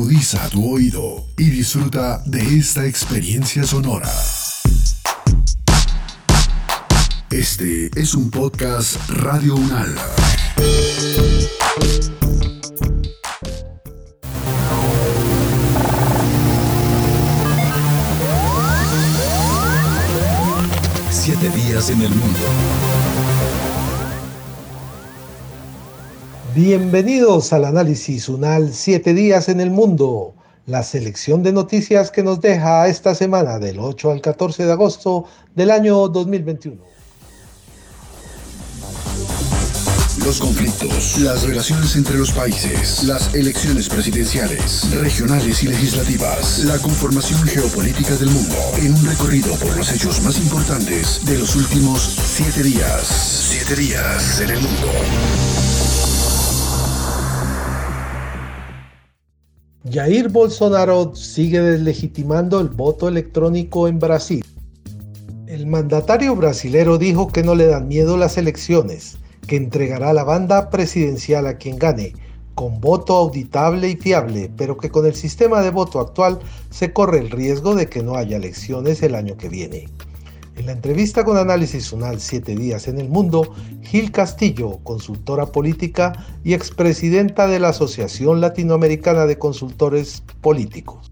Agudiza tu oído y disfruta de esta experiencia sonora. Este es un podcast Radio Unal. Siete días en el mundo. Bienvenidos al análisis UNAL 7 días en el mundo, la selección de noticias que nos deja esta semana del 8 al 14 de agosto del año 2021. Los conflictos, las relaciones entre los países, las elecciones presidenciales, regionales y legislativas, la conformación geopolítica del mundo, en un recorrido por los hechos más importantes de los últimos siete días. Siete días en el mundo. Jair Bolsonaro sigue deslegitimando el voto electrónico en Brasil. El mandatario brasilero dijo que no le dan miedo las elecciones, que entregará la banda presidencial a quien gane, con voto auditable y fiable, pero que con el sistema de voto actual se corre el riesgo de que no haya elecciones el año que viene. En la entrevista con Análisis Unal 7 días en el mundo, Gil Castillo, consultora política y expresidenta de la Asociación Latinoamericana de Consultores Políticos.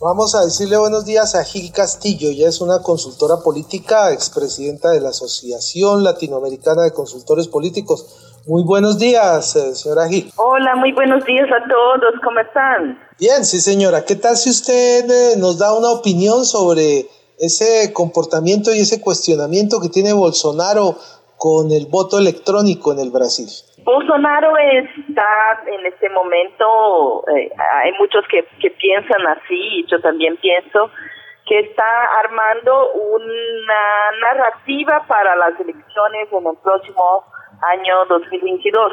Vamos a decirle buenos días a Gil Castillo, ya es una consultora política, expresidenta de la Asociación Latinoamericana de Consultores Políticos. Muy buenos días, eh, señora Gil. Hola, muy buenos días a todos, ¿cómo están? Bien, sí señora, ¿qué tal si usted eh, nos da una opinión sobre ese comportamiento y ese cuestionamiento que tiene Bolsonaro con el voto electrónico en el Brasil? Bolsonaro está en este momento, eh, hay muchos que, que piensan así, yo también pienso, que está armando una narrativa para las elecciones en el próximo año 2022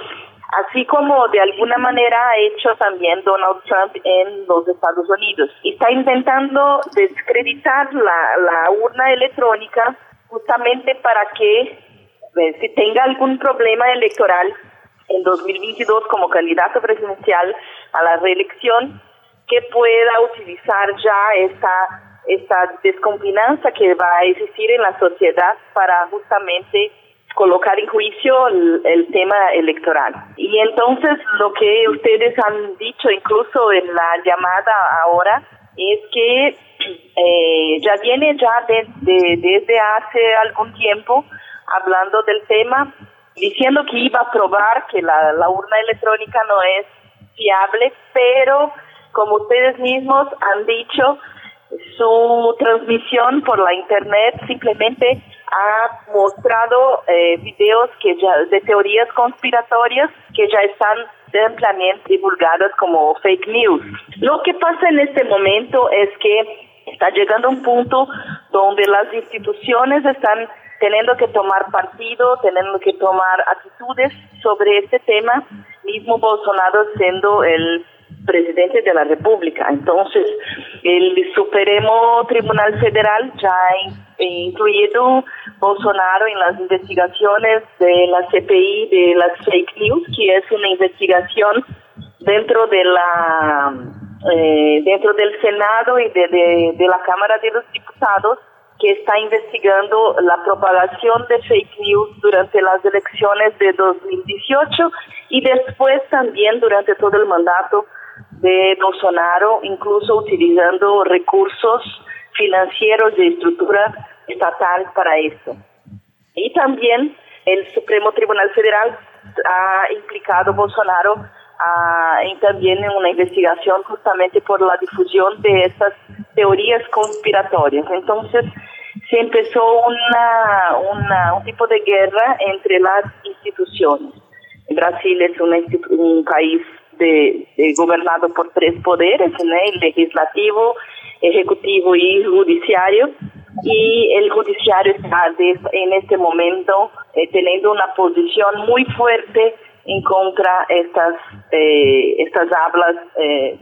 así como de alguna manera ha hecho también Donald Trump en los Estados Unidos. Está intentando descreditar la, la urna electrónica justamente para que eh, si tenga algún problema electoral en 2022 como candidato presidencial a la reelección, que pueda utilizar ya esta esta desconfianza que va a existir en la sociedad para justamente colocar en juicio el, tema electoral. Y entonces lo que ustedes han dicho incluso en la llamada ahora es que eh, ya viene ya desde hace algún tiempo hablando del tema, diciendo que iba a probar que la urna electrónica no es fiable, pero como ustedes mismos han dicho, su transmisión por la internet simplemente ha mostrado eh, videos que ya de teorías conspiratorias que ya están ampliamente divulgadas como fake news. Lo que pasa en este momento es que está llegando un punto donde las instituciones están teniendo que tomar partido, teniendo que tomar actitudes sobre este tema, mismo Bolsonaro siendo el presidente de la República. Entonces, el Supremo Tribunal Federal ya ha incluido Bolsonaro en las investigaciones de la CPI de las fake news, que es una investigación dentro de la eh, dentro del Senado y de, de, de la Cámara de los Diputados que está investigando la propagación de fake news durante las elecciones de 2018 y después también durante todo el mandato de Bolsonaro, incluso utilizando recursos financieros de estructura estatal para esto. Y también el Supremo Tribunal Federal ha implicado a Bolsonaro a, en también en una investigación justamente por la difusión de estas teorías conspiratorias. Entonces, se empezó una, una, un tipo de guerra entre las instituciones. Brasil es un país de, gobernado por tres poderes, el legislativo, ejecutivo y judiciario. Y el judiciario está en este momento eh, teniendo una posición muy fuerte en contra estas eh, estas hablas eh,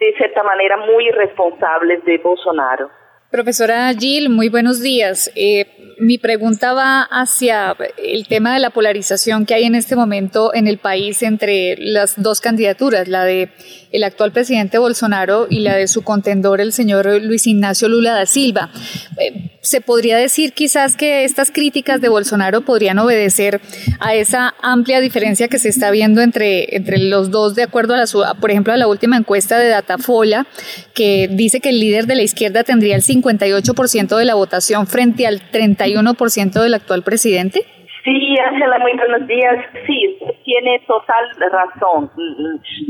de cierta manera muy irresponsables de Bolsonaro. Profesora Gil, muy buenos días. Eh, mi pregunta va hacia el tema de la polarización que hay en este momento en el país entre las dos candidaturas, la de el actual presidente Bolsonaro y la de su contendor, el señor Luis Ignacio Lula da Silva. Eh, se podría decir quizás que estas críticas de Bolsonaro podrían obedecer a esa amplia diferencia que se está viendo entre, entre los dos, de acuerdo a la, por ejemplo, a la última encuesta de Datafolla, que dice que el líder de la izquierda tendría el 58% de la votación frente al 31% del actual presidente. Sí, Ángela, muy buenos días. Sí, tiene total razón.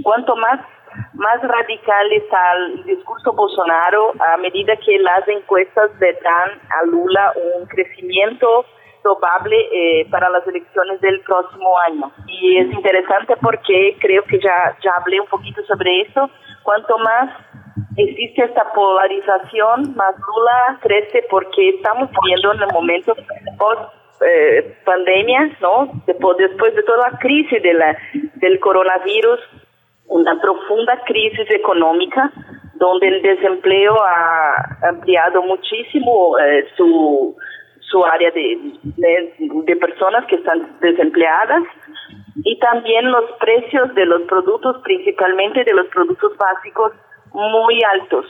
Cuanto más más radical está el discurso Bolsonaro a medida que las encuestas le dan a Lula un crecimiento probable eh, para las elecciones del próximo año. Y es interesante porque creo que ya, ya hablé un poquito sobre eso. Cuanto más existe esta polarización, más Lula crece porque estamos viendo en el momento post eh, pandemia, ¿no? Después, de toda la crisis de la, del coronavirus, una profunda crisis económica donde el desempleo ha ampliado muchísimo eh, su, su área de, de, personas que están desempleadas y también los precios de los productos, principalmente de los productos básicos, muy altos.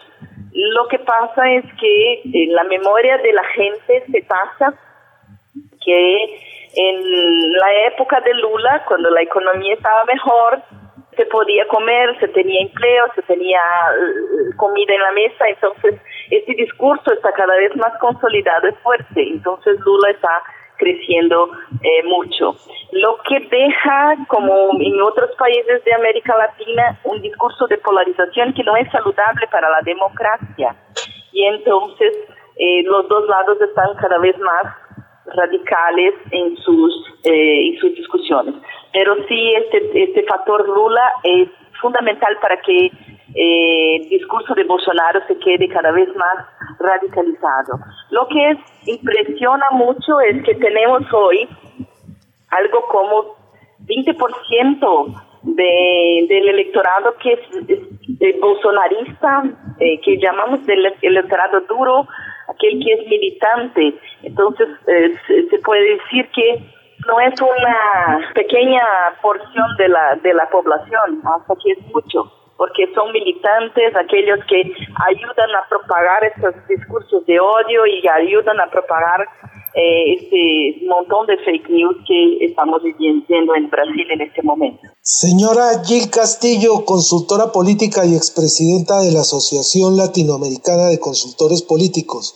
Lo que pasa es que en la memoria de la gente se pasa que en la época de Lula, cuando la economía estaba mejor, se podía comer, se tenía empleo, se tenía eh, comida en la mesa, entonces este discurso está cada vez más consolidado y fuerte, entonces Lula está creciendo eh, mucho. Lo que deja, como en otros países de América Latina, un discurso de polarización que no es saludable para la democracia. Y entonces eh, los dos lados están cada vez más radicales en sus, en sus discusiones pero sí este, este factor Lula es fundamental para que eh, el discurso de Bolsonaro se quede cada vez más radicalizado. Lo que impresiona mucho es que tenemos hoy algo como 20% de, del electorado que es, bolsonarista, eh, que llamamos del electorado duro, aquel que es militante. Entonces, eh, se puede decir que no es una pequeña porción de la, de la población, hasta que es mucho, porque son militantes, aquellos que ayudan a propagar estos discursos de odio y ayudan a propagar eh, este montón de fake news que estamos viviendo en Brasil en este momento. Señora Gil Castillo, consultora política y expresidenta de la Asociación Latinoamericana de Consultores Políticos,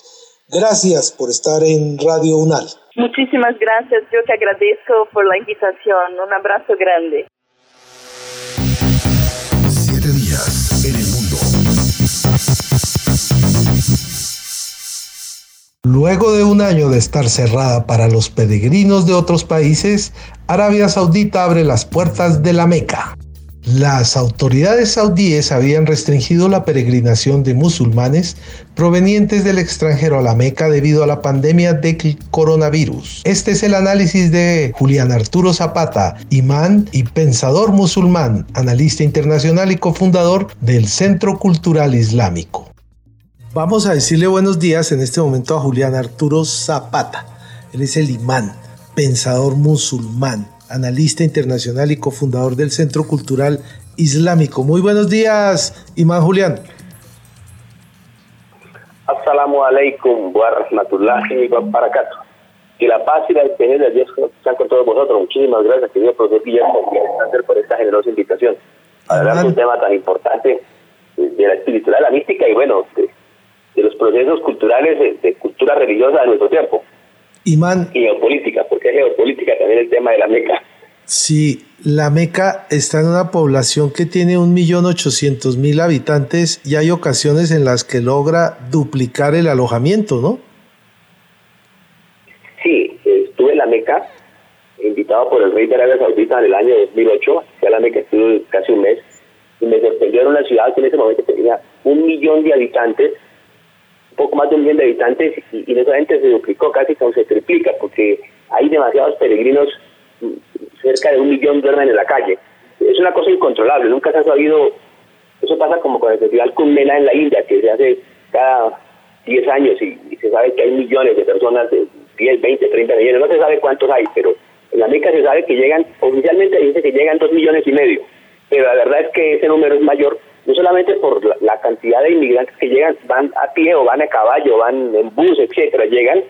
gracias por estar en Radio UNAL. Muchísimas gracias, yo te agradezco por la invitación. Un abrazo grande. Siete días en el mundo. Luego de un año de estar cerrada para los peregrinos de otros países, Arabia Saudita abre las puertas de la Meca. Las autoridades saudíes habían restringido la peregrinación de musulmanes provenientes del extranjero a la Meca debido a la pandemia del coronavirus. Este es el análisis de Julián Arturo Zapata, imán y pensador musulmán, analista internacional y cofundador del Centro Cultural Islámico. Vamos a decirle buenos días en este momento a Julián Arturo Zapata. Él es el imán, pensador musulmán, analista internacional y cofundador del Centro Cultural Islámico. Muy buenos días, Imán Julián. Assalamu alaikum wa rahmatullahi wa barakatuh. Que la paz y la esperanza de Dios sean con todos vosotros. Muchísimas gracias, querido profesor Guillermo, por esta generosa invitación. Hablar de un tema tan importante de la espiritualidad, la mística y bueno, de, los procesos culturales, de, de cultura religiosa de nuestro tiempo. Imán. Y geopolítica, porque es geopolítica también el tema de la Meca. Sí, la Meca está en una población que tiene un millón ochocientos mil habitantes y hay ocasiones en las que logra duplicar el alojamiento, ¿no? Sí, estuve en la Meca, invitado por el rey de Arabia Saudita en el año 2008, fui a la Meca, estuve casi un mes, y me sorprendió en una ciudad que en ese momento tenía un millón de habitantes poco más de un millón de habitantes y, y no solamente se duplicó, casi como se triplica, porque hay demasiados peregrinos, cerca de un millón duermen en la calle. Es una cosa incontrolable, nunca se ha sabido, eso pasa como con el festival Kumbh en la India, que se hace cada 10 años y, se sabe que hay millones de personas, de 10, 20, 30 millones, no se sabe cuántos hay, pero en Meca se sabe que llegan, oficialmente dice que llegan 2 millones y medio, pero la verdad es que ese número es mayor, no solamente por la, cantidad de inmigrantes que llegan, van a pie o van a caballo, van en bus, etcétera, llegan,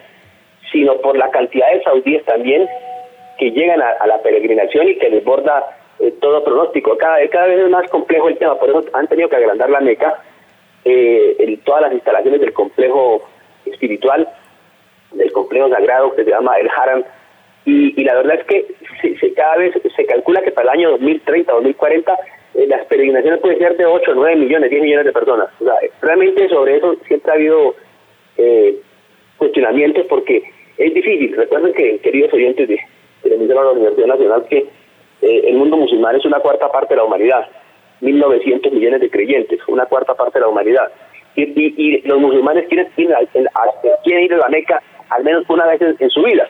sino por la cantidad de saudíes también que llegan a, la peregrinación y que desborda eh, todo pronóstico. Cada, cada vez es más complejo el tema, por eso han tenido que agrandar la Meca, eh, todas las instalaciones del complejo espiritual, del complejo sagrado que se llama el Haram, y, la verdad es que se, cada vez se calcula que para el año 2030, 2040, eh, las peregrinaciones pueden ser de 8, 9 millones, 10 millones de personas. O sea, realmente sobre eso siempre ha habido eh, cuestionamientos porque es difícil. Recuerden que, queridos oyentes de, de la Universidad Nacional, que eh, el mundo musulmán es una cuarta parte de la humanidad, 1.900 millones de creyentes, una cuarta parte de la humanidad. Y, y, los musulmanes quieren, quieren, ir a la Meca al menos una vez en su vida.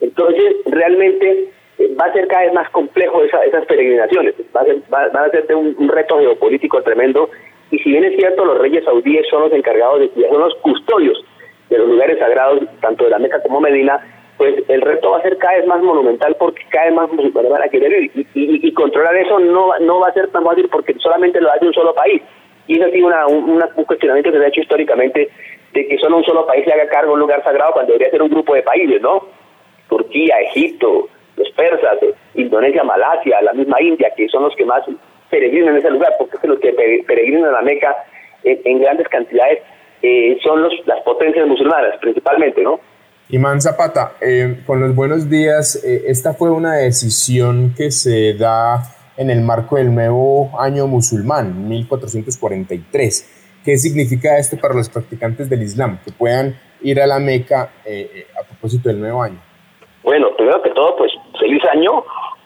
Entonces, realmente va a ser cada vez más complejo esas peregrinaciones, va a ser, van a ser un, reto geopolítico tremendo. Y si bien es cierto, los reyes saudíes son los encargados de son los custodios de los lugares sagrados, tanto de la Meca como Medina, pues el reto va a ser cada vez más monumental porque cada vez más musulmanes van a querer ir. Y, controlar eso no, no va a ser tan fácil porque solamente lo hace un solo país. Y es así una, un cuestionamiento que se ha hecho históricamente de que solo un solo país se haga cargo de un lugar sagrado cuando debería ser un grupo de países, ¿no? Turquía, Egipto, los persas, Indonesia, Malasia, la misma India, que son los que más peregrinan en ese lugar, porque es que los que peregrinan a la Meca en, grandes cantidades eh, son los, las potencias musulmanas principalmente, ¿no? Imán Zapata, eh, con los buenos días, eh, esta fue una decisión que se da en el marco del nuevo año musulmán, 1443. ¿Qué significa esto para los practicantes del Islam, que puedan ir a la Meca a propósito del nuevo año? Bueno, primero que todo, pues feliz año,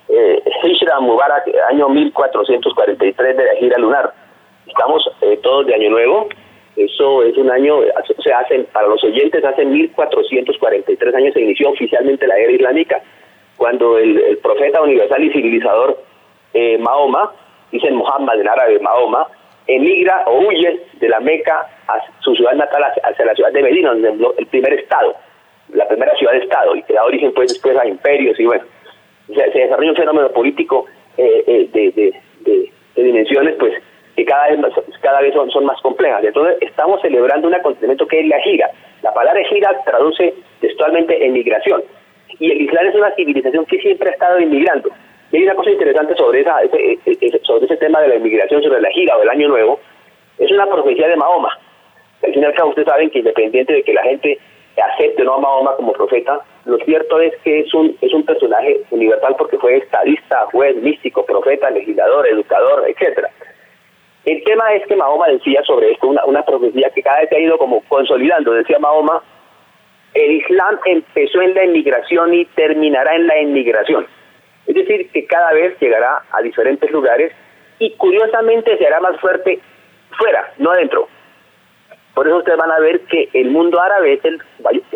eh, Hijra Mubarak, año 1443 de la gira lunar. Estamos eh, todos de año nuevo, eso es un año, se hacen, para los oyentes, hace 1443 años se inició oficialmente la era islámica, cuando el, profeta universal y civilizador eh, Mahoma, dicen Muhammad en árabe Mahoma, emigra o huye de la Meca a su ciudad natal hacia la ciudad de Medina, el primer estado la primera ciudad-estado y que da origen pues después a imperios y bueno, se, desarrolla un fenómeno político eh, eh, de, dimensiones pues que cada vez, cada vez son, son más complejas. Entonces estamos celebrando un acontecimiento que es la gira. La palabra gira traduce textualmente en migración. Y el Islam es una civilización que siempre ha estado inmigrando. Y hay una cosa interesante sobre, esa, ese, sobre ese tema de la inmigración, sobre la gira o el Año Nuevo. Es una profecía de Mahoma. Al fin y al cabo, ustedes saben que independiente de que la gente acepte no a Mahoma como profeta, lo cierto es que es un, es un personaje universal porque fue estadista, juez, místico, profeta, legislador, educador, etcétera. El tema es que Mahoma decía sobre esto, una, una profecía que cada vez se ha ido como consolidando, decía Mahoma, el Islam empezó en la inmigración y terminará en la inmigración. Es decir, que cada vez llegará a diferentes lugares y curiosamente se hará más fuerte fuera, no adentro. Por eso ustedes van a ver que el mundo árabe es el,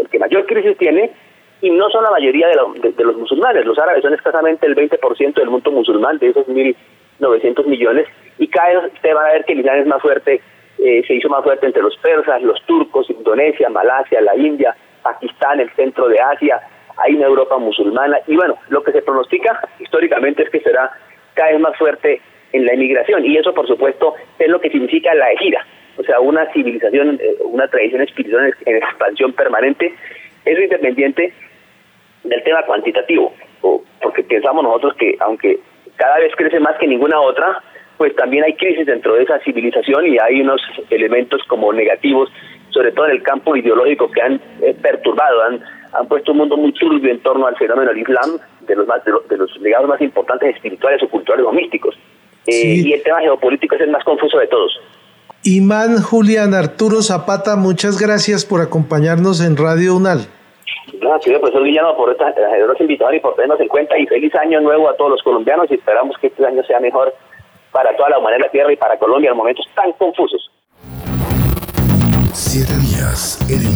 que mayor crisis tiene y no son la mayoría de, los musulmanes. Los árabes son escasamente el 20% del mundo musulmán, de esos 1.900 millones, y cada vez ustedes van a ver que el Islam es más fuerte, eh, se hizo más fuerte entre los persas, los turcos, Indonesia, Malasia, la India, Pakistán, el centro de Asia, hay una Europa musulmana, y bueno, lo que se pronostica históricamente es que será cada vez más fuerte en la inmigración, y eso por supuesto es lo que significa la ejida o sea, una civilización, eh, una tradición espiritual en expansión permanente, eso independiente del tema cuantitativo, porque pensamos nosotros que aunque cada vez crece más que ninguna otra, pues también hay crisis dentro de esa civilización y hay unos elementos como negativos, sobre todo en el campo ideológico, que han eh, perturbado, han, han puesto un mundo muy turbio en torno al fenómeno del Islam, de los, más, de, los, legados más importantes espirituales o culturales o místicos. Eh, y el tema geopolítico es el más confuso de todos. Imán Julián Arturo Zapata, muchas gracias por acompañarnos en Radio UNAL. Gracias, profesor Villano, por esta generosa invitación y por tenernos en cuenta. Y feliz año nuevo a todos los colombianos y esperamos que este año sea mejor para toda la humanidad de la tierra y para Colombia en momentos tan confusos. Siete días en el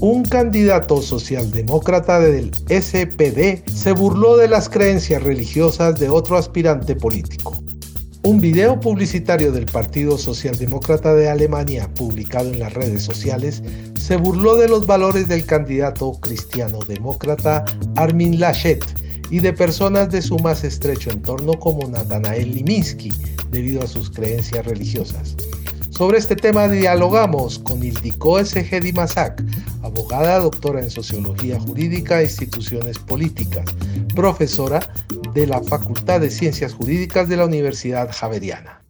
un candidato socialdemócrata del SPD se burló de las creencias religiosas de otro aspirante político. Un video publicitario del Partido Socialdemócrata de Alemania, publicado en las redes sociales, se burló de los valores del candidato cristiano demócrata Armin Laschet y de personas de su más estrecho entorno como Nathanael Liminsky, debido a sus creencias religiosas. Sobre este tema dialogamos con Ildiko S. Masak, abogada, doctora en Sociología Jurídica e Instituciones Políticas, profesora de la Facultad de Ciencias Jurídicas de la Universidad Javeriana.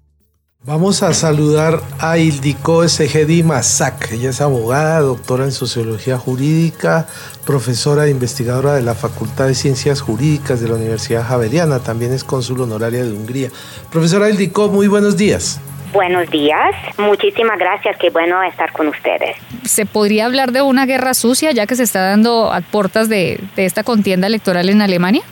Vamos a saludar a Ildiko S. Masak. Ella es abogada, doctora en Sociología Jurídica, profesora e investigadora de la Facultad de Ciencias Jurídicas de la Universidad Javeriana. También es cónsul honoraria de Hungría. Profesora Ildiko, muy buenos días. Buenos días, muchísimas gracias, qué bueno estar con ustedes. ¿Se podría hablar de una guerra sucia ya que se está dando a puertas de, esta contienda electoral en Alemania?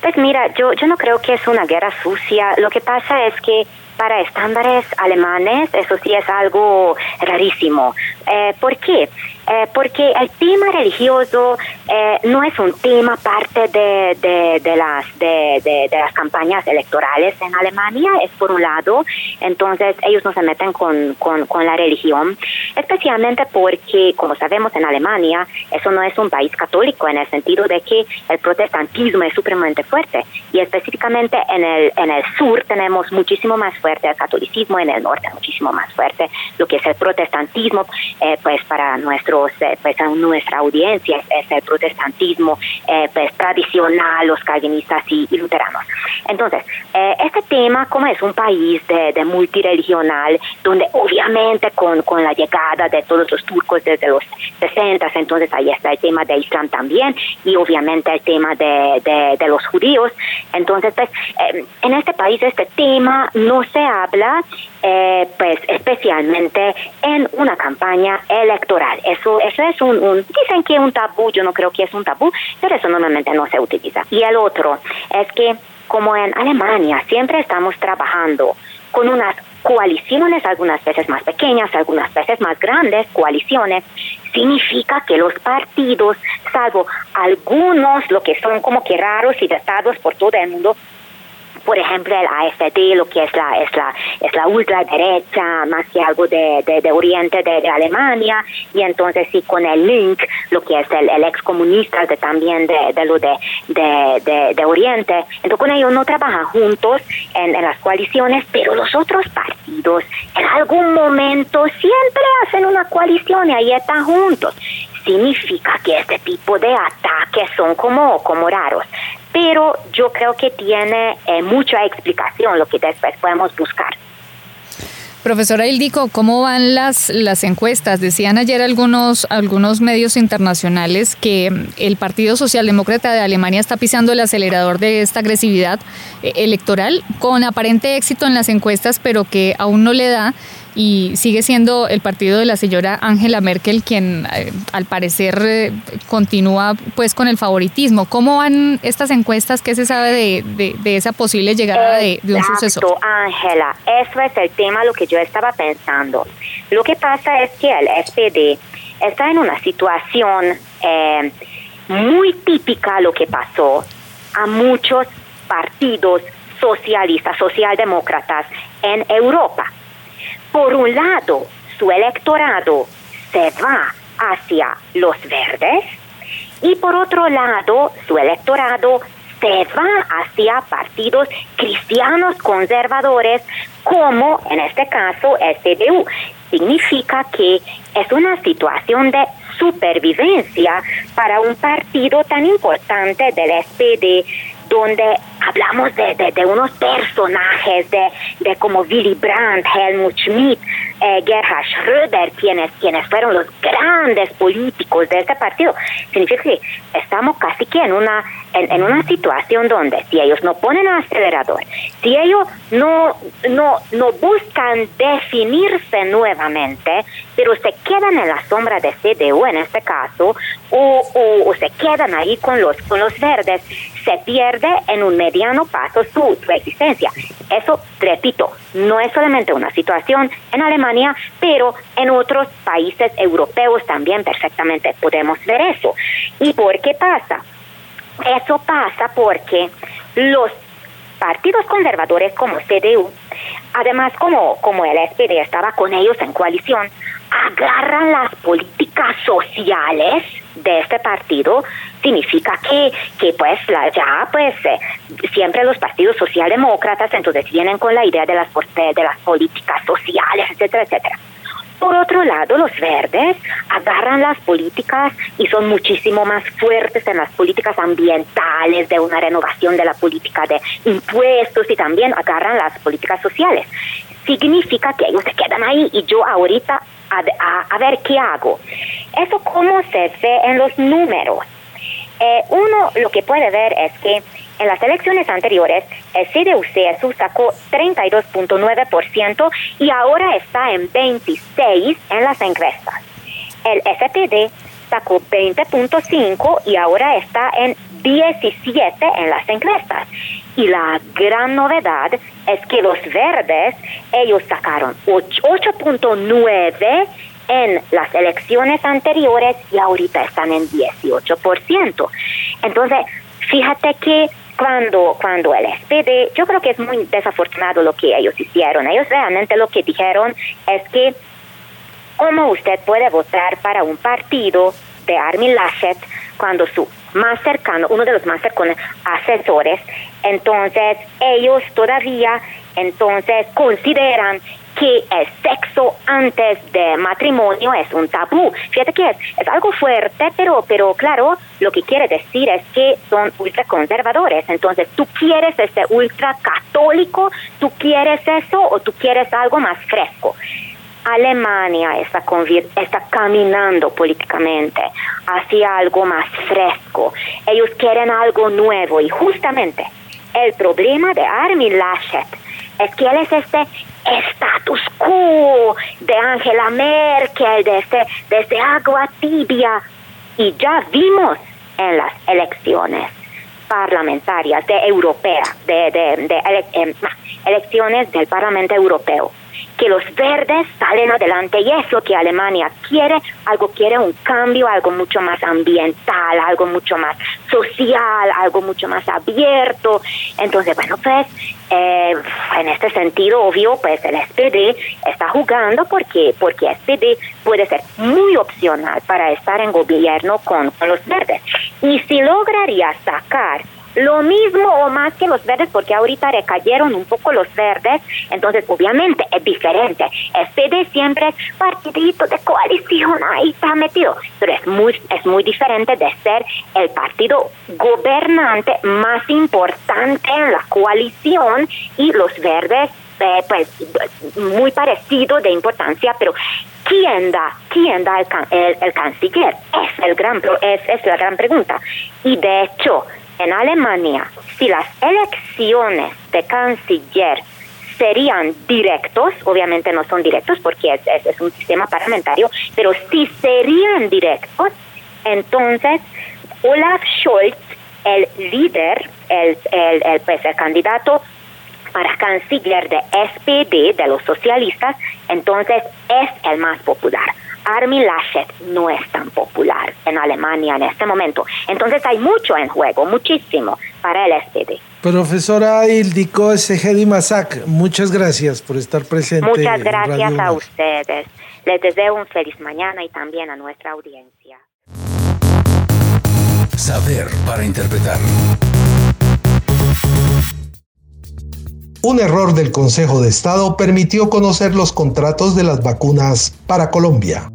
Pues mira, yo, yo no creo que es una guerra sucia, lo que pasa es que para estándares alemanes eso sí es algo rarísimo. Eh, ¿Por qué? Eh, porque el tema religioso eh, no es un tema parte de, de, las, de, de, las campañas electorales en Alemania, es por un lado, entonces ellos no se meten con, con, con, la religión, especialmente porque, como sabemos en Alemania, eso no es un país católico en el sentido de que el protestantismo es supremamente fuerte. Y específicamente en el, en el sur tenemos muchísimo más fuerte el catolicismo, en el norte muchísimo más fuerte lo que es el protestantismo, eh, pues para nuestro eh, pues, nuestra audiencia es, el protestantismo eh, pues, tradicional, los calvinistas y, luteranos. Entonces, eh, este tema, como es un país de, de multireligional, donde obviamente con, con, la llegada de todos los turcos desde los 60, entonces ahí está el tema de Islam también y obviamente el tema de, de, de los judíos. Entonces, pues, en este país este tema no se habla eh, pues especialmente en una campaña electoral. Eso, es un, un, dicen que un tabú, yo no creo que es un tabú, pero eso normalmente no se utiliza. Y el otro es que como en Alemania siempre estamos trabajando con unas coaliciones, algunas veces más pequeñas, algunas veces más grandes, coaliciones, significa que los partidos, salvo algunos, lo que son como que raros y destados por todo el mundo, por ejemplo, el AFD, lo que es la, es la, es la ultraderecha, más que algo de, de, oriente de, Alemania, y entonces sí con el Link, lo que es el, el excomunista de, también de, lo de, de, oriente. Entonces con ellos no trabajan juntos en, en las coaliciones, pero los otros partidos en algún momento siempre hacen una coalición y ahí están juntos. Significa que este tipo de ataques son como, como raros pero yo creo que tiene eh, mucha explicación lo que después podemos buscar. Profesora Ildico, ¿cómo van las, las encuestas? Decían ayer algunos, algunos medios internacionales que el Partido Socialdemócrata de Alemania está pisando el acelerador de esta agresividad eh, electoral con aparente éxito en las encuestas, pero que aún no le da y sigue siendo el partido de la señora Angela Merkel quien eh, al parecer eh, continúa pues con el favoritismo. ¿Cómo van estas encuestas? ¿Qué se sabe de, de, esa posible llegada de, un sucesor? Ángela, eso es el tema lo que yo estaba pensando. Lo que pasa es que el SPD está en una situación eh, muy típica lo que pasó a muchos partidos socialistas, socialdemócratas en Europa por un lado, su electorado se va hacia los verdes y por otro lado, su electorado se va hacia partidos cristianos conservadores como en este caso el CDU. Significa que es una situación de supervivencia para un partido tan importante del SPD donde hablamos de, de, unos personajes de, de, como Willy Brandt, Helmut Schmidt, eh, Gerhard Schröder, quienes, quienes fueron los grandes políticos de este partido. Significa que estamos casi que en una, en, una situación donde si ellos no ponen acelerador, si ellos no, no, no buscan definirse nuevamente, pero se quedan en la sombra de CDU en este caso, o, o, se quedan ahí con los, con los verdes, se pierde en un mediano paso su, existencia. Eso, repito, no es solamente una situación en Alemania, pero en otros países europeos también perfectamente podemos ver eso. ¿Y por qué pasa? Eso pasa porque los partidos conservadores como CDU, además como, como el SPD estaba con ellos en coalición, agarran las políticas sociales de este partido significa que, que pues la, ya pues eh, siempre los partidos socialdemócratas entonces vienen con la idea de las de las políticas sociales etcétera etcétera por otro lado, los verdes agarran las políticas y son muchísimo más fuertes en las políticas ambientales, de una renovación de la política de impuestos y también agarran las políticas sociales. Significa que ellos se quedan ahí y yo ahorita a, ver qué hago. Eso cómo se ve en los números. Eh, uno lo que puede ver es que en las elecciones anteriores, el CDU-CSU sacó 32.9% y ahora está en 26 en las encuestas. El SPD sacó 20.5 y ahora está en 17 en las encuestas. Y la gran novedad es que los verdes, ellos sacaron 8.9 en las elecciones anteriores y ahorita están en 18%. Entonces, fíjate que cuando, cuando el SPD, yo creo que es muy desafortunado lo que ellos hicieron. Ellos realmente lo que dijeron es que cómo usted puede votar para un partido de Armin Laschet cuando su más cercano, uno de los más cercanos asesores, entonces ellos todavía entonces consideran que el sexo antes de matrimonio es un tabú. Fíjate que es, algo fuerte, pero, pero claro, lo que quiere decir es que son ultraconservadores. Entonces, tú quieres este ultracatólico, tú quieres eso o tú quieres algo más fresco. Alemania está, está caminando políticamente hacia algo más fresco. Ellos quieren algo nuevo y justamente el problema de Armin Laschet es que él es este status quo de Angela Merkel, de este, de este agua tibia. Y ya vimos en las elecciones parlamentarias de europea, de, de, em, elecciones del Parlamento Europeo, que los verdes salen adelante y es lo que Alemania quiere, algo quiere un cambio, algo mucho más ambiental, algo mucho más social, algo mucho más abierto. Entonces, bueno, pues eh, en este sentido, obvio, pues el SPD está jugando porque, porque SPD puede ser muy opcional para estar en gobierno con, con los verdes. Y si lograría sacar lo mismo o más que los verdes, porque ahorita recayeron un poco los verdes, entonces obviamente es diferente. El PD siempre es partidito de coalición, ahí está metido, pero es muy, es muy diferente de ser el partido gobernante más importante en la coalición y los verdes eh, pues muy parecido de importancia, pero ¿quién da, quién da el, el, canciller? Es, el gran, es, es la gran pregunta. Y de hecho, en Alemania, si las elecciones de canciller serían directos, obviamente no son directos porque es, un sistema parlamentario, pero si serían directos, entonces Olaf Scholz, el líder, el, el, el, pues, el candidato para canciller de SPD, de los socialistas, entonces es el más popular. Armin Laschet no es tan popular en Alemania en este momento. Entonces hay mucho en juego, muchísimo para el SPD. Profesora Ildiko Segedi Masak, muchas gracias por estar presente. Muchas gracias a ustedes. Les deseo un feliz mañana y también a nuestra audiencia. Saber para interpretar. Un error del Consejo de Estado permitió conocer los contratos de las vacunas para Colombia.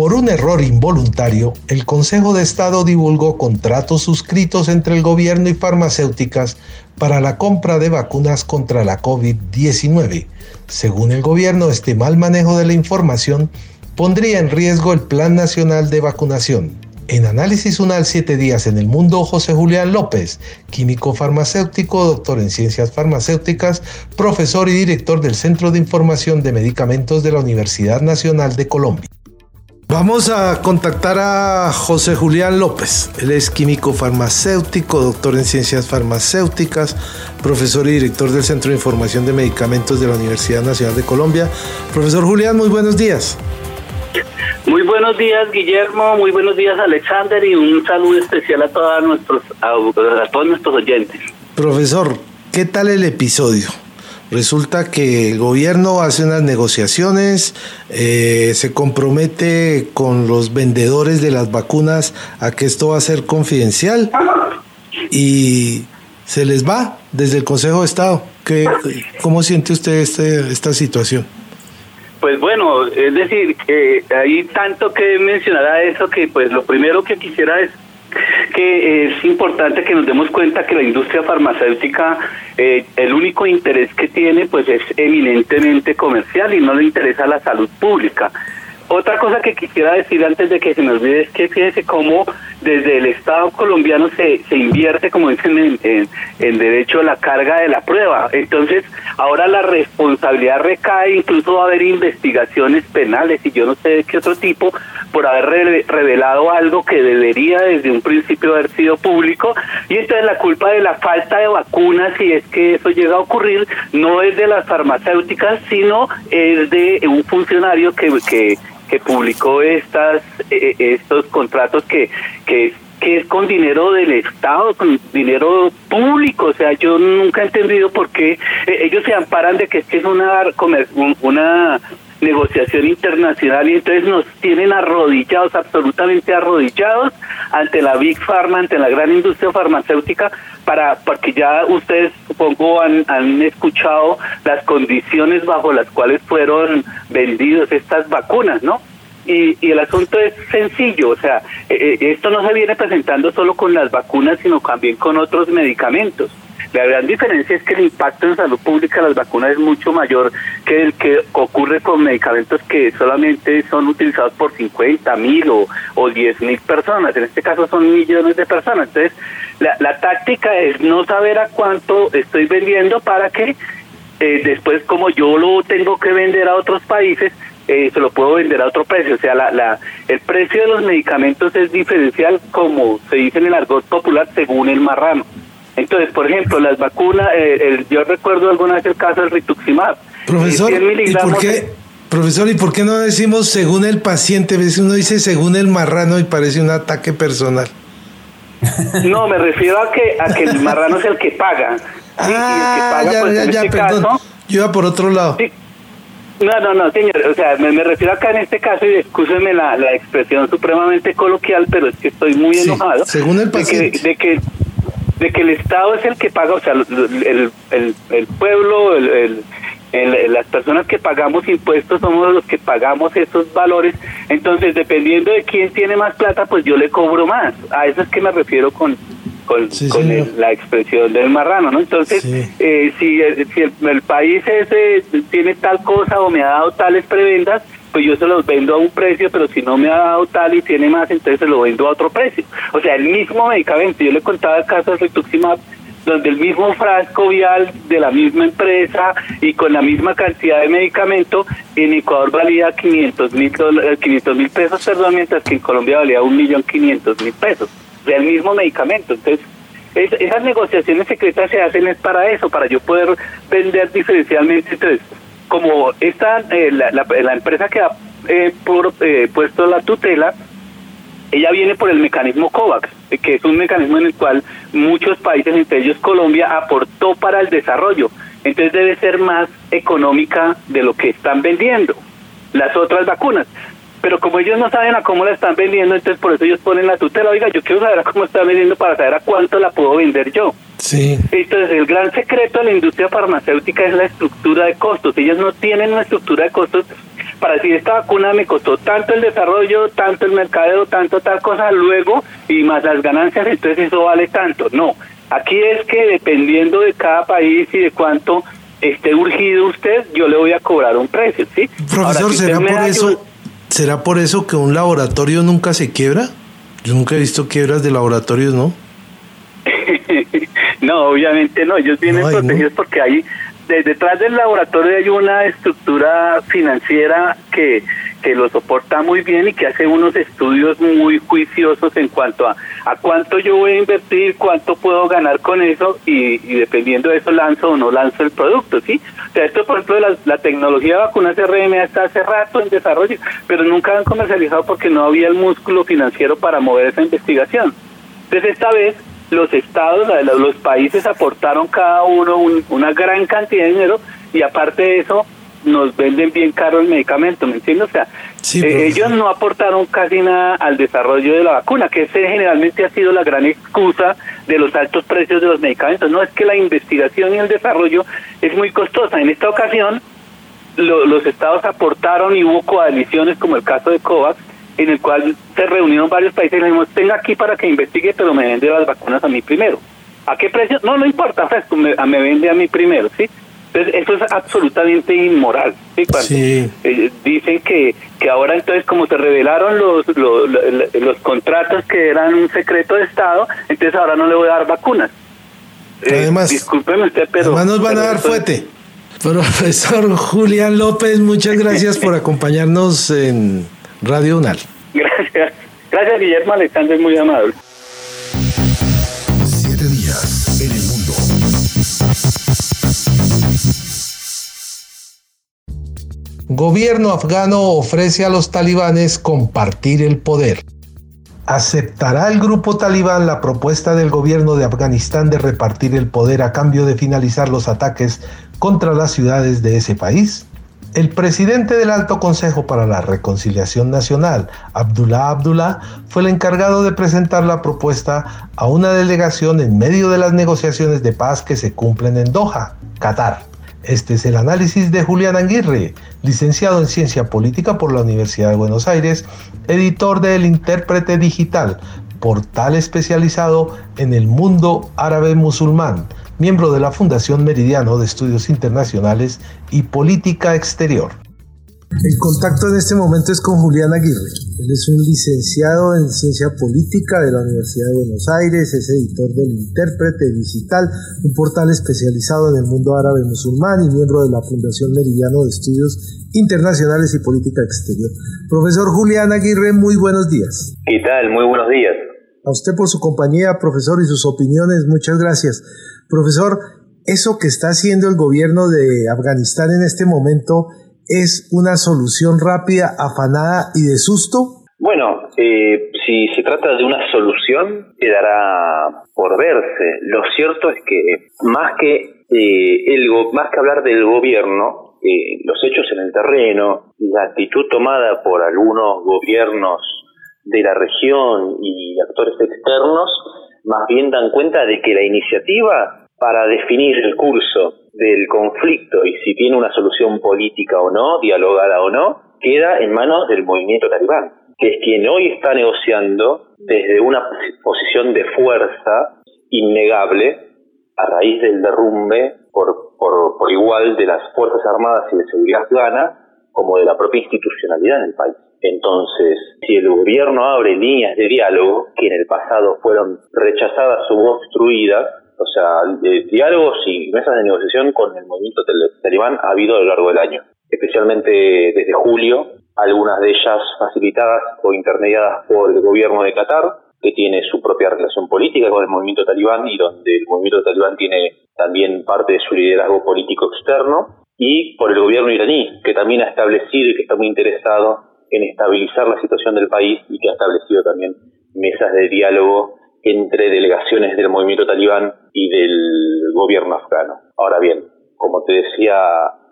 Por un error involuntario, el Consejo de Estado divulgó contratos suscritos entre el gobierno y farmacéuticas para la compra de vacunas contra la COVID-19. Según el gobierno, este mal manejo de la información pondría en riesgo el Plan Nacional de Vacunación. En Análisis UNAL 7 días en el mundo, José Julián López, químico farmacéutico, doctor en ciencias farmacéuticas, profesor y director del Centro de Información de Medicamentos de la Universidad Nacional de Colombia. Vamos a contactar a José Julián López. Él es químico farmacéutico, doctor en ciencias farmacéuticas, profesor y director del Centro de Información de Medicamentos de la Universidad Nacional de Colombia. Profesor Julián, muy buenos días. Muy buenos días, Guillermo. Muy buenos días, Alexander. Y un saludo especial a, todos nuestros, a, todos nuestros oyentes. Profesor, ¿qué tal el episodio? Resulta que el gobierno hace unas negociaciones, eh, se compromete con los vendedores de las vacunas a que esto va a ser confidencial y se les va desde el Consejo de Estado. ¿Qué, ¿Cómo siente usted este, esta situación? Pues bueno, es decir, que hay tanto que mencionar a eso que pues lo primero que quisiera es que es importante que nos demos cuenta que la industria farmacéutica eh, el único interés que tiene pues es eminentemente comercial y no le interesa la salud pública. Otra cosa que quisiera decir antes de que se me olvide es que fíjese cómo desde el Estado colombiano se, se invierte, como dicen, en, en, derecho a la carga de la prueba. Entonces, ahora la responsabilidad recae, incluso va a haber investigaciones penales y yo no sé de qué otro tipo, por haber revelado algo que debería desde un principio haber sido público. Y entonces la culpa de la falta de vacunas, si es que eso llega a ocurrir, no es de las farmacéuticas, sino es de un funcionario que, que que publicó estas eh, estos contratos que que que es con dinero del Estado, con dinero público. O sea, yo nunca he entendido por qué eh, ellos se amparan de que es que es una, una negociación internacional y entonces nos tienen arrodillados, absolutamente arrodillados ante la Big Pharma, ante la gran industria farmacéutica, para porque ya ustedes supongo han, han escuchado las condiciones bajo las cuales fueron vendidos estas vacunas, ¿no? Y, y, el asunto es sencillo, o sea, eh, eh, esto no se viene presentando solo con las vacunas, sino también con otros medicamentos. La gran diferencia es que el impacto en salud pública de las vacunas es mucho mayor que el que ocurre con medicamentos que solamente son utilizados por 50 mil o, o 10 mil personas. En este caso son millones de personas. Entonces, la, la táctica es no saber a cuánto estoy vendiendo para que eh, después, como yo lo tengo que vender a otros países, eh, se lo puedo vender a otro precio. O sea, la, la, el precio de los medicamentos es diferencial, como se dice en el argot popular, según el marrano. Entonces, por ejemplo, las vacunas, eh, yo recuerdo alguna vez el caso del rituximab. Profesor, ¿y por qué, profesor, ¿y por qué no decimos según el paciente? Uno dice según el marrano y parece un ataque personal. No, me refiero a que, a que el marrano es el que paga. ah, ya, pues, ya, ya, este perdón. yo iba por otro lado. No, no, no, señor. O sea, me, refiero acá en este caso, y escúcheme la, la expresión supremamente coloquial, pero es que estoy muy enojado. Según el paciente. de que de que el Estado es el que paga, o sea, el, el, el pueblo, el, las personas que pagamos impuestos somos los que pagamos esos valores, entonces dependiendo de quién tiene más plata, pues yo le cobro más. A eso es que me refiero con, con, la expresión del marrano, ¿no? Entonces, eh, si, si el, país ese tiene tal cosa o me ha dado tales prebendas, pues yo se los vendo a un precio, pero si no me ha dado tal y tiene más, entonces se lo vendo a otro precio. O sea, el mismo medicamento, yo le contaba el caso de Rituximab, donde el mismo frasco vial de la misma empresa y con la misma cantidad de medicamento en Ecuador valía 500 mil 500 mil pesos, perdón, mientras que en Colombia valía un millón 500 mil pesos. O sea, el mismo medicamento. Entonces, esas negociaciones secretas se hacen es para eso, para yo poder vender diferencialmente. Entonces, como esta, eh, la, la, empresa que ha eh, por, eh, puesto la tutela, ella viene por el mecanismo COVAX, que es un mecanismo en el cual muchos países, entre ellos Colombia, aportó para el desarrollo. Entonces debe ser más económica de lo que están vendiendo las otras vacunas. Pero como ellos no saben a cómo la están vendiendo, entonces por eso ellos ponen la tutela. Oiga, yo quiero saber a cómo está vendiendo para saber a cuánto la puedo vender yo. Sí. Entonces, el gran secreto de la industria farmacéutica es la estructura de costos. Ellos no tienen una estructura de costos para decir esta vacuna me costó tanto el desarrollo, tanto el mercadeo, tanto tal cosa, luego y más las ganancias, entonces eso vale tanto. No, aquí es que dependiendo de cada país y de cuánto esté urgido usted, yo le voy a cobrar un precio, ¿sí? Profesor, ¿será por eso será por eso que un laboratorio nunca se quiebra? Yo nunca he visto quiebras de laboratorios, ¿no? no, obviamente no, ellos vienen protegidos porque hay detrás del laboratorio hay una estructura financiera que, que lo soporta muy bien y que hace unos estudios muy juiciosos en cuanto a, a cuánto yo voy a invertir, cuánto puedo ganar con eso y, dependiendo de eso lanzo o no lanzo el producto, ¿sí? O sea, esto por ejemplo la, la tecnología de vacunas RNA está hace rato en desarrollo, pero nunca han comercializado porque no había el músculo financiero para mover esa investigación. Entonces esta vez los estados, los países aportaron cada uno una gran cantidad de dinero y aparte de eso nos venden bien caro el medicamento, ¿me entiendes? O sea, eh, ellos no aportaron casi nada al desarrollo de la vacuna, que ese generalmente ha sido la gran excusa de los altos precios de los medicamentos. No es que la investigación y el desarrollo es muy costosa. En esta ocasión, los estados aportaron y hubo coaliciones, como el caso de COVAX, en el cual se reunieron varios países y le dijimos, tenga aquí para que investigue, pero me vende las vacunas a mí primero. ¿A qué precio? No, no importa, me, me vende a mí primero, ¿sí? Entonces, eso es absolutamente inmoral. ¿sí? Eh, dicen que, que ahora entonces como se revelaron los, los, contratos que eran un secreto de Estado, entonces ahora no le voy a dar vacunas. Eh, además, discúlpeme usted, pero... Además nos van a dar fuete. Profesor Julián López, muchas gracias por acompañarnos en Radio UNAL. Gracias. Gracias, Guillermo Alexander, muy amable. Gobierno afgano ofrece a los talibanes compartir el poder. ¿Aceptará el grupo talibán la propuesta del gobierno de Afganistán de repartir el poder a cambio de finalizar los ataques contra las ciudades de ese país? El presidente del Alto Consejo para la Reconciliación Nacional, Abdullah Abdullah, fue el encargado de presentar la propuesta a una delegación en medio de las negociaciones de paz que se cumplen en Doha, Qatar. Este es el análisis de Julián Aguirre, licenciado en Ciencia Política por la Universidad de Buenos Aires, editor del Intérprete Digital, portal especializado en el mundo árabe musulmán, miembro de la Fundación Meridiano de Estudios Internacionales y Política Exterior. El contacto en este momento es con Julián Aguirre. Él es un licenciado en Ciencia Política de la Universidad de Buenos Aires, es editor del Intérprete Digital, un portal especializado en el mundo árabe musulmán y miembro de la Fundación Meridiano de Estudios Internacionales y Política Exterior. Profesor Julián Aguirre, muy buenos días. ¿Qué tal? Muy buenos días. A usted por su compañía, profesor, y sus opiniones, muchas gracias. Profesor, eso que está haciendo el gobierno de Afganistán en este momento es una solución rápida, afanada y de susto? Bueno, eh, si se trata de una solución, quedará por verse. Lo cierto es que más que, eh, el, más que hablar del gobierno, eh, los hechos en el terreno, la actitud tomada por algunos gobiernos de la región y actores externos, más bien dan cuenta de que la iniciativa para definir el curso del conflicto y si tiene una solución política o no, dialogada o no, queda en manos del movimiento talibán, que es quien hoy está negociando desde una posición de fuerza innegable a raíz del derrumbe por, por, por igual de las Fuerzas Armadas y de Seguridad Afgana como de la propia institucionalidad en el país. Entonces, si el gobierno abre líneas de diálogo que en el pasado fueron rechazadas o obstruidas, o sea, diálogos y mesas de negociación con el movimiento talibán ha habido a lo largo del año, especialmente desde julio, algunas de ellas facilitadas o intermediadas por el gobierno de Qatar, que tiene su propia relación política con el movimiento talibán y donde el movimiento talibán tiene también parte de su liderazgo político externo, y por el gobierno iraní, que también ha establecido y que está muy interesado en estabilizar la situación del país y que ha establecido también mesas de diálogo entre delegaciones del movimiento talibán y del gobierno afgano. Ahora bien, como te decía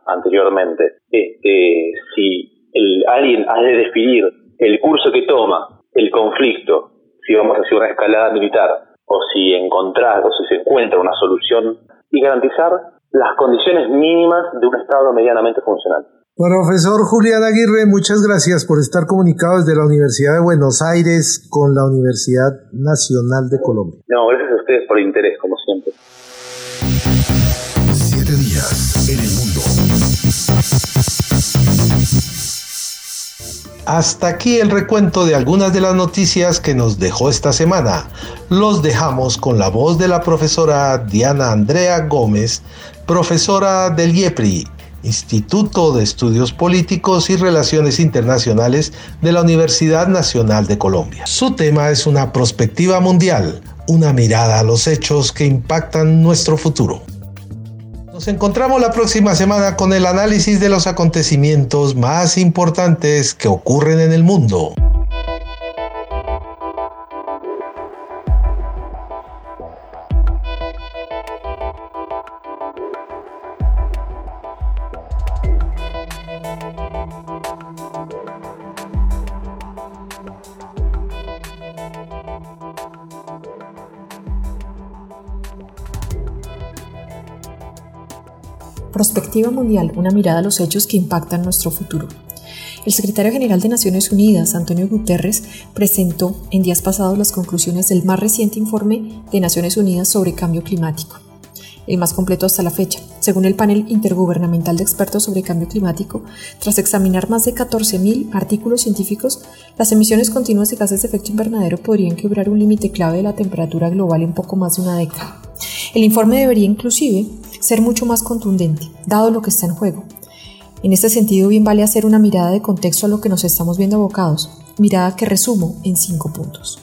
anteriormente, este, si el, alguien ha de definir el curso que toma el conflicto, si vamos hacia una escalada militar o si encontrar o si se encuentra una solución y garantizar las condiciones mínimas de un Estado medianamente funcional. Profesor Julián Aguirre, muchas gracias por estar comunicado desde la Universidad de Buenos Aires con la Universidad Nacional de Colombia. No, gracias a ustedes por el interés, como siempre. Siete días en el mundo. Hasta aquí el recuento de algunas de las noticias que nos dejó esta semana. Los dejamos con la voz de la profesora Diana Andrea Gómez, profesora del IEPRI Instituto de Estudios Políticos y Relaciones Internacionales de la Universidad Nacional de Colombia. Su tema es una perspectiva mundial, una mirada a los hechos que impactan nuestro futuro. Nos encontramos la próxima semana con el análisis de los acontecimientos más importantes que ocurren en el mundo. Mundial, una mirada a los hechos que impactan nuestro futuro. El secretario general de Naciones Unidas, Antonio Guterres, presentó en días pasados las conclusiones del más reciente informe de Naciones Unidas sobre cambio climático, el más completo hasta la fecha. Según el panel intergubernamental de expertos sobre cambio climático, tras examinar más de 14.000 artículos científicos, las emisiones continuas de gases de efecto invernadero podrían quebrar un límite clave de la temperatura global en poco más de una década. El informe debería inclusive ser mucho más contundente, dado lo que está en juego. En este sentido, bien vale hacer una mirada de contexto a lo que nos estamos viendo abocados, mirada que resumo en cinco puntos.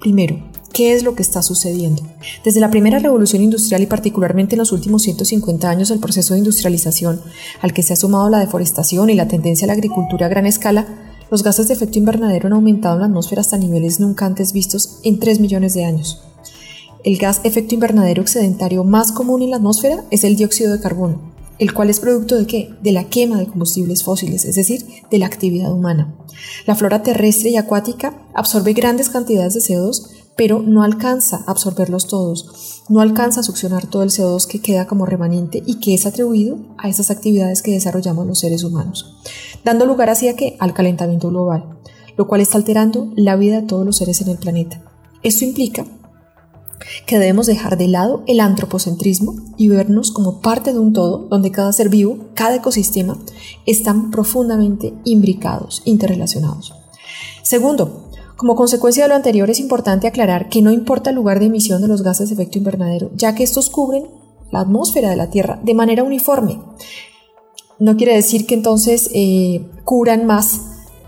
Primero, ¿qué es lo que está sucediendo? Desde la primera revolución industrial y particularmente en los últimos 150 años del proceso de industrialización, al que se ha sumado la deforestación y la tendencia a la agricultura a gran escala, los gases de efecto invernadero han aumentado en la atmósfera hasta niveles nunca antes vistos en 3 millones de años. El gas efecto invernadero excedentario más común en la atmósfera es el dióxido de carbono, el cual es producto de qué? De la quema de combustibles fósiles, es decir, de la actividad humana. La flora terrestre y acuática absorbe grandes cantidades de CO2, pero no alcanza a absorberlos todos, no alcanza a succionar todo el CO2 que queda como remanente y que es atribuido a esas actividades que desarrollamos los seres humanos, dando lugar así a que al calentamiento global, lo cual está alterando la vida de todos los seres en el planeta. Esto implica que debemos dejar de lado el antropocentrismo y vernos como parte de un todo donde cada ser vivo, cada ecosistema están profundamente imbricados, interrelacionados. Segundo, como consecuencia de lo anterior es importante aclarar que no importa el lugar de emisión de los gases de efecto invernadero, ya que estos cubren la atmósfera de la Tierra de manera uniforme. No quiere decir que entonces eh, cubran más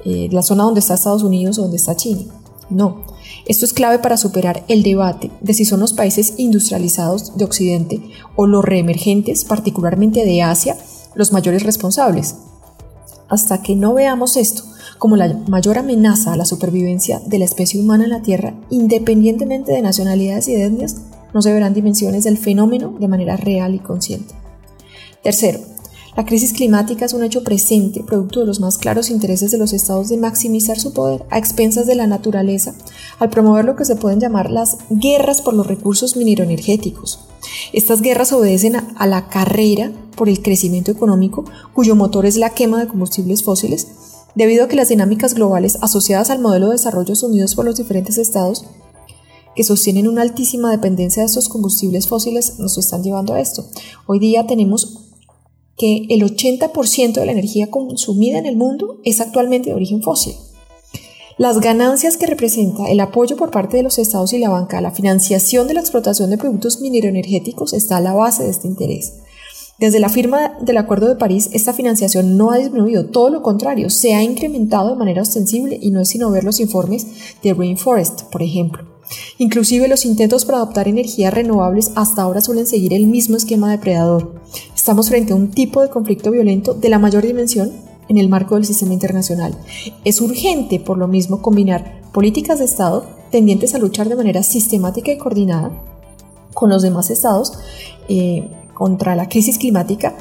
eh, la zona donde está Estados Unidos o donde está China. No, esto es clave para superar el debate de si son los países industrializados de Occidente o los reemergentes, particularmente de Asia, los mayores responsables. Hasta que no veamos esto como la mayor amenaza a la supervivencia de la especie humana en la Tierra, independientemente de nacionalidades y etnias, no se verán dimensiones del fenómeno de manera real y consciente. Tercero, la crisis climática es un hecho presente, producto de los más claros intereses de los estados de maximizar su poder a expensas de la naturaleza, al promover lo que se pueden llamar las guerras por los recursos mineroenergéticos. Estas guerras obedecen a, la carrera por el crecimiento económico, cuyo motor es la quema de combustibles fósiles, debido a que las dinámicas globales asociadas al modelo de desarrollo asumidos por los diferentes estados que sostienen una altísima dependencia de estos combustibles fósiles nos están llevando a esto. Hoy día tenemos que el 80% de la energía consumida en el mundo es actualmente de origen fósil. Las ganancias que representa el apoyo por parte de los estados y la banca a la financiación de la explotación de productos mineroenergéticos está a la base de este interés. Desde la firma del Acuerdo de París, esta financiación no ha disminuido, todo lo contrario, se ha incrementado de manera ostensible y no es sino ver los informes de Rainforest, por ejemplo. Inclusive los intentos por adoptar energías renovables hasta ahora suelen seguir el mismo esquema depredador. Estamos frente a un tipo de conflicto violento de la mayor dimensión en el marco del sistema internacional. Es urgente, por lo mismo, combinar políticas de Estado tendientes a luchar de manera sistemática y coordinada con los demás estados eh, contra la crisis climática,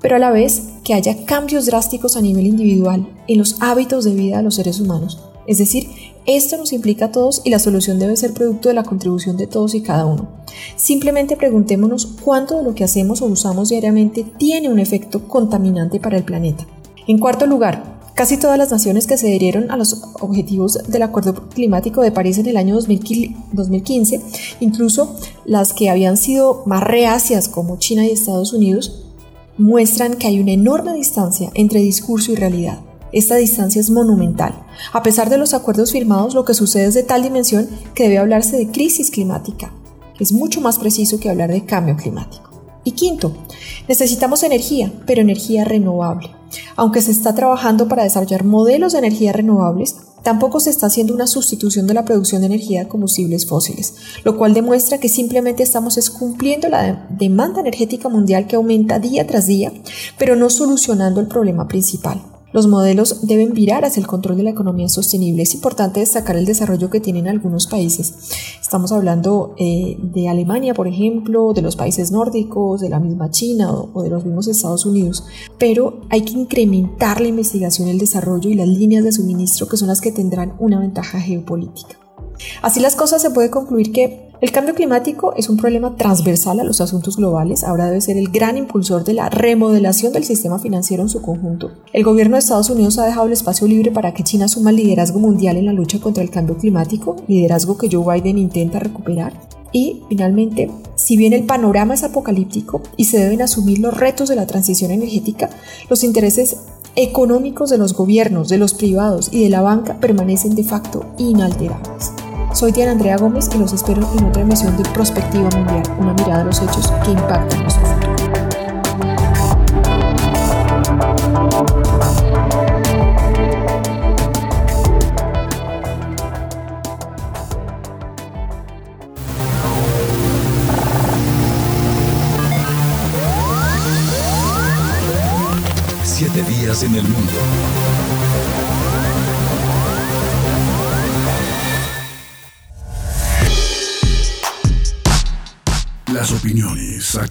pero a la vez que haya cambios drásticos a nivel individual en los hábitos de vida de los seres humanos. Es decir, esto nos implica a todos y la solución debe ser producto de la contribución de todos y cada uno. Simplemente preguntémonos cuánto de lo que hacemos o usamos diariamente tiene un efecto contaminante para el planeta. En cuarto lugar, casi todas las naciones que se adherieron a los objetivos del Acuerdo Climático de París en el año 2015, incluso las que habían sido más reacias como China y Estados Unidos, muestran que hay una enorme distancia entre discurso y realidad. Esta distancia es monumental. A pesar de los acuerdos firmados, lo que sucede es de tal dimensión que debe hablarse de crisis climática. Es mucho más preciso que hablar de cambio climático. Y quinto, necesitamos energía, pero energía renovable. Aunque se está trabajando para desarrollar modelos de energía renovables, tampoco se está haciendo una sustitución de la producción de energía de combustibles fósiles, lo cual demuestra que simplemente estamos cumpliendo la demanda energética mundial que aumenta día tras día, pero no solucionando el problema principal. Los modelos deben virar hacia el control de la economía sostenible. Es importante destacar el desarrollo que tienen algunos países. Estamos hablando eh, de Alemania, por ejemplo, de los países nórdicos, de la misma China o, o de los mismos Estados Unidos. Pero hay que incrementar la investigación, el desarrollo y las líneas de suministro que son las que tendrán una ventaja geopolítica. Así las cosas se puede concluir que el cambio climático es un problema transversal a los asuntos globales, ahora debe ser el gran impulsor de la remodelación del sistema financiero en su conjunto. El gobierno de Estados Unidos ha dejado el espacio libre para que China asuma el liderazgo mundial en la lucha contra el cambio climático, liderazgo que Joe Biden intenta recuperar. Y finalmente, si bien el panorama es apocalíptico y se deben asumir los retos de la transición energética, los intereses económicos de los gobiernos, de los privados y de la banca permanecen de facto inalterables. Soy Diana Andrea Gómez y los espero en otra emisión de Prospectiva Mundial, una mirada a los hechos que impactan nuestro futuro. Siete días en el mundo.